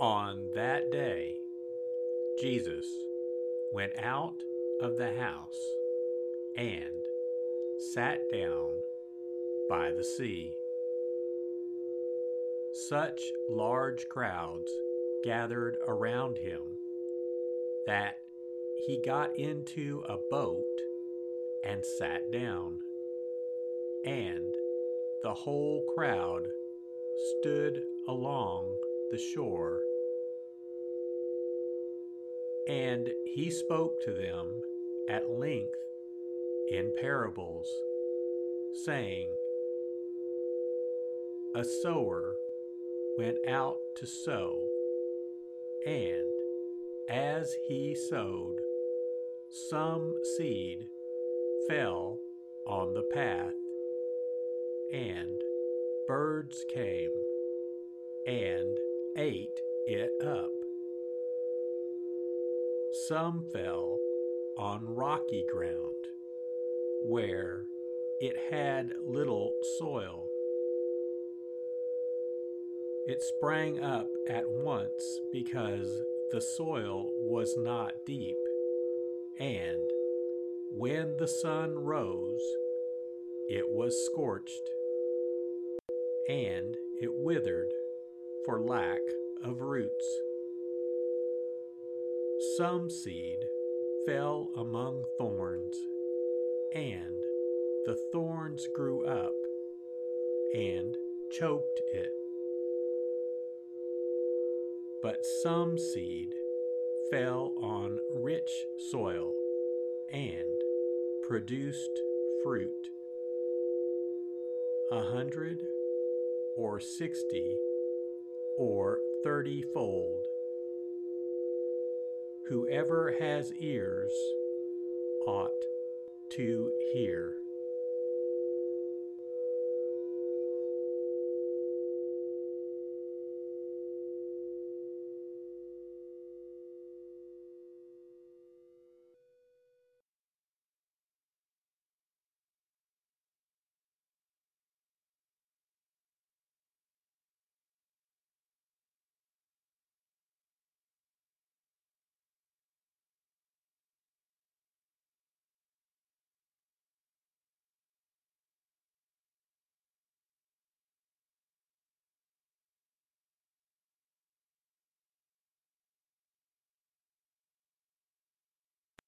On that day, Jesus went out of the house and sat down by the sea. Such large crowds gathered around him that he got into a boat and sat down, and the whole crowd stood along the shore and he spoke to them at length in parables, saying, A sower went out to sow, and as he sowed, some seed fell on the path, and birds came and ate it up. Some fell on rocky ground, where it had little soil. It sprang up at once because the soil was not deep, and when the sun rose, it was scorched, and it withered for lack of roots. Some seed fell among thorns, and the thorns grew up and choked it. But some seed fell on rich soil and produced fruit. a hundred or sixty or thirty fold. Whoever has ears ought to hear.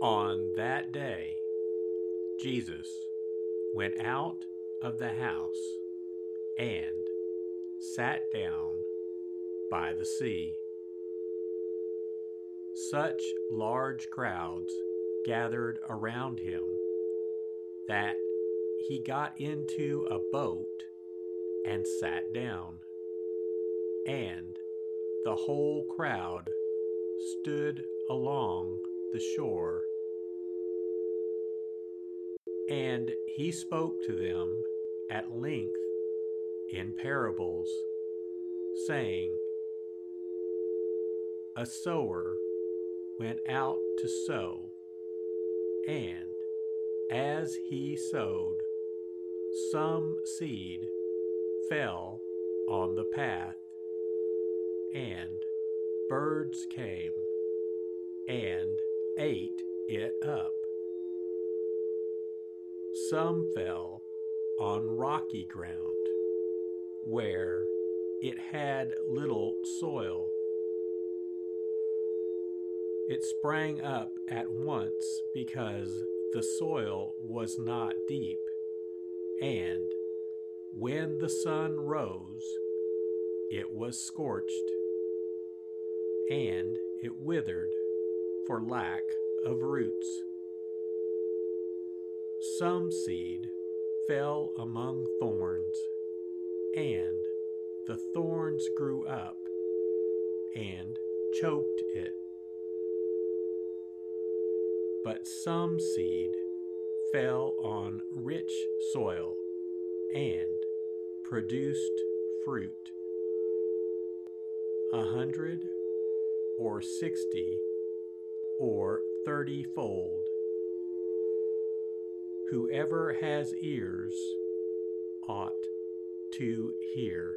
On that day, Jesus went out of the house and sat down by the sea. Such large crowds gathered around him that he got into a boat and sat down, and the whole crowd stood along the shore. And he spoke to them at length in parables, saying, A sower went out to sow, and as he sowed, some seed fell on the path, and birds came and ate it up. Some fell on rocky ground where it had little soil. It sprang up at once because the soil was not deep, and when the sun rose, it was scorched, and it withered for lack of roots. Some seed fell among thorns, and the thorns grew up and choked it. But some seed fell on rich soil and produced fruit. A hundred or sixty or thirtyfold. Whoever has ears ought to hear.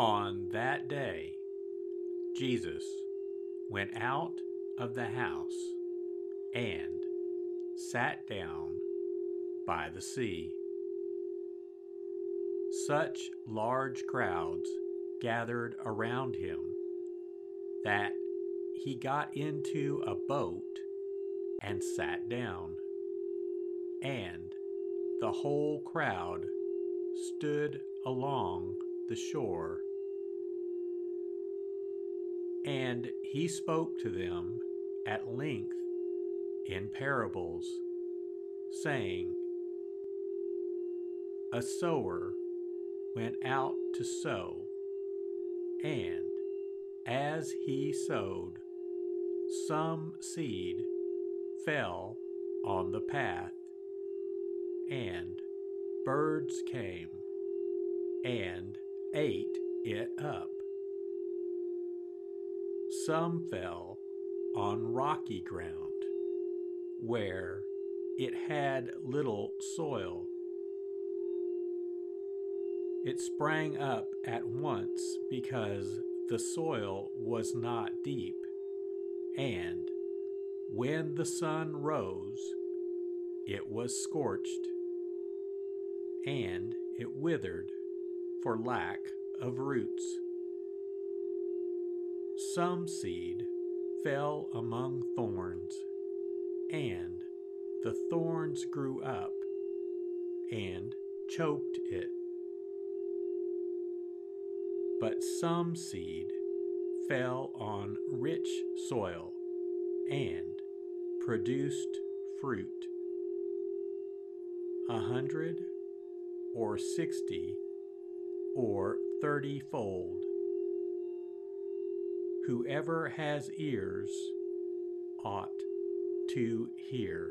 On that day, Jesus went out of the house and sat down by the sea. Such large crowds gathered around him that he got into a boat and sat down, and the whole crowd stood along the shore and he spoke to them at length in parables, saying, A sower went out to sow, and as he sowed, some seed fell on the path, and birds came and ate it up. Some fell on rocky ground, where it had little soil. It sprang up at once because the soil was not deep, and when the sun rose, it was scorched, and it withered for lack of roots. Some seed fell among thorns, and the thorns grew up and choked it. But some seed fell on rich soil and produced fruit. A hundred or sixty or thirty fold. Whoever has ears ought to hear.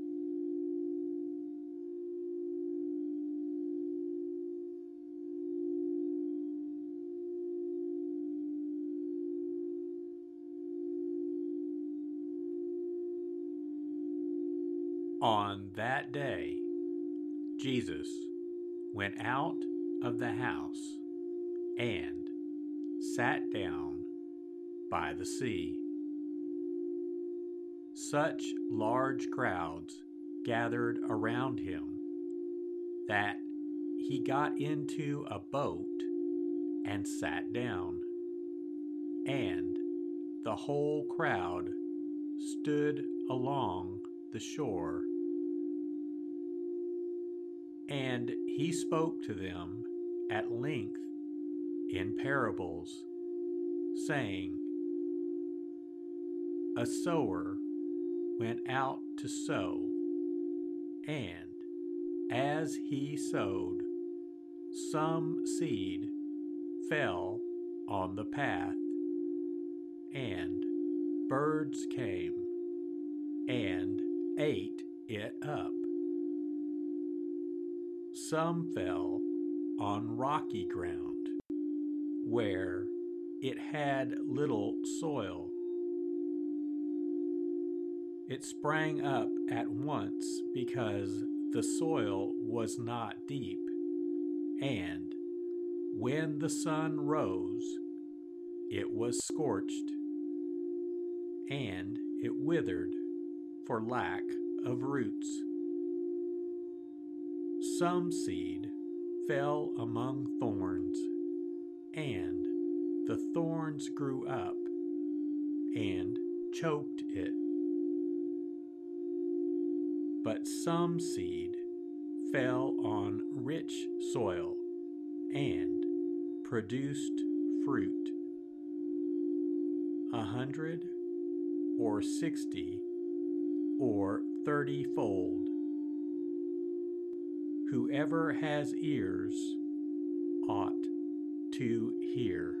That day, Jesus went out of the house and sat down by the sea. Such large crowds gathered around him that he got into a boat and sat down, and the whole crowd stood along the shore. And he spoke to them at length in parables, saying, A sower went out to sow, and as he sowed, some seed fell on the path, and birds came and ate it up. Some fell on rocky ground, where it had little soil. It sprang up at once because the soil was not deep, and when the sun rose, it was scorched, and it withered for lack of roots. Some seed fell among thorns, and the thorns grew up and choked it. But some seed fell on rich soil and produced fruit. A hundred or sixty or thirtyfold. Whoever has ears ought to hear.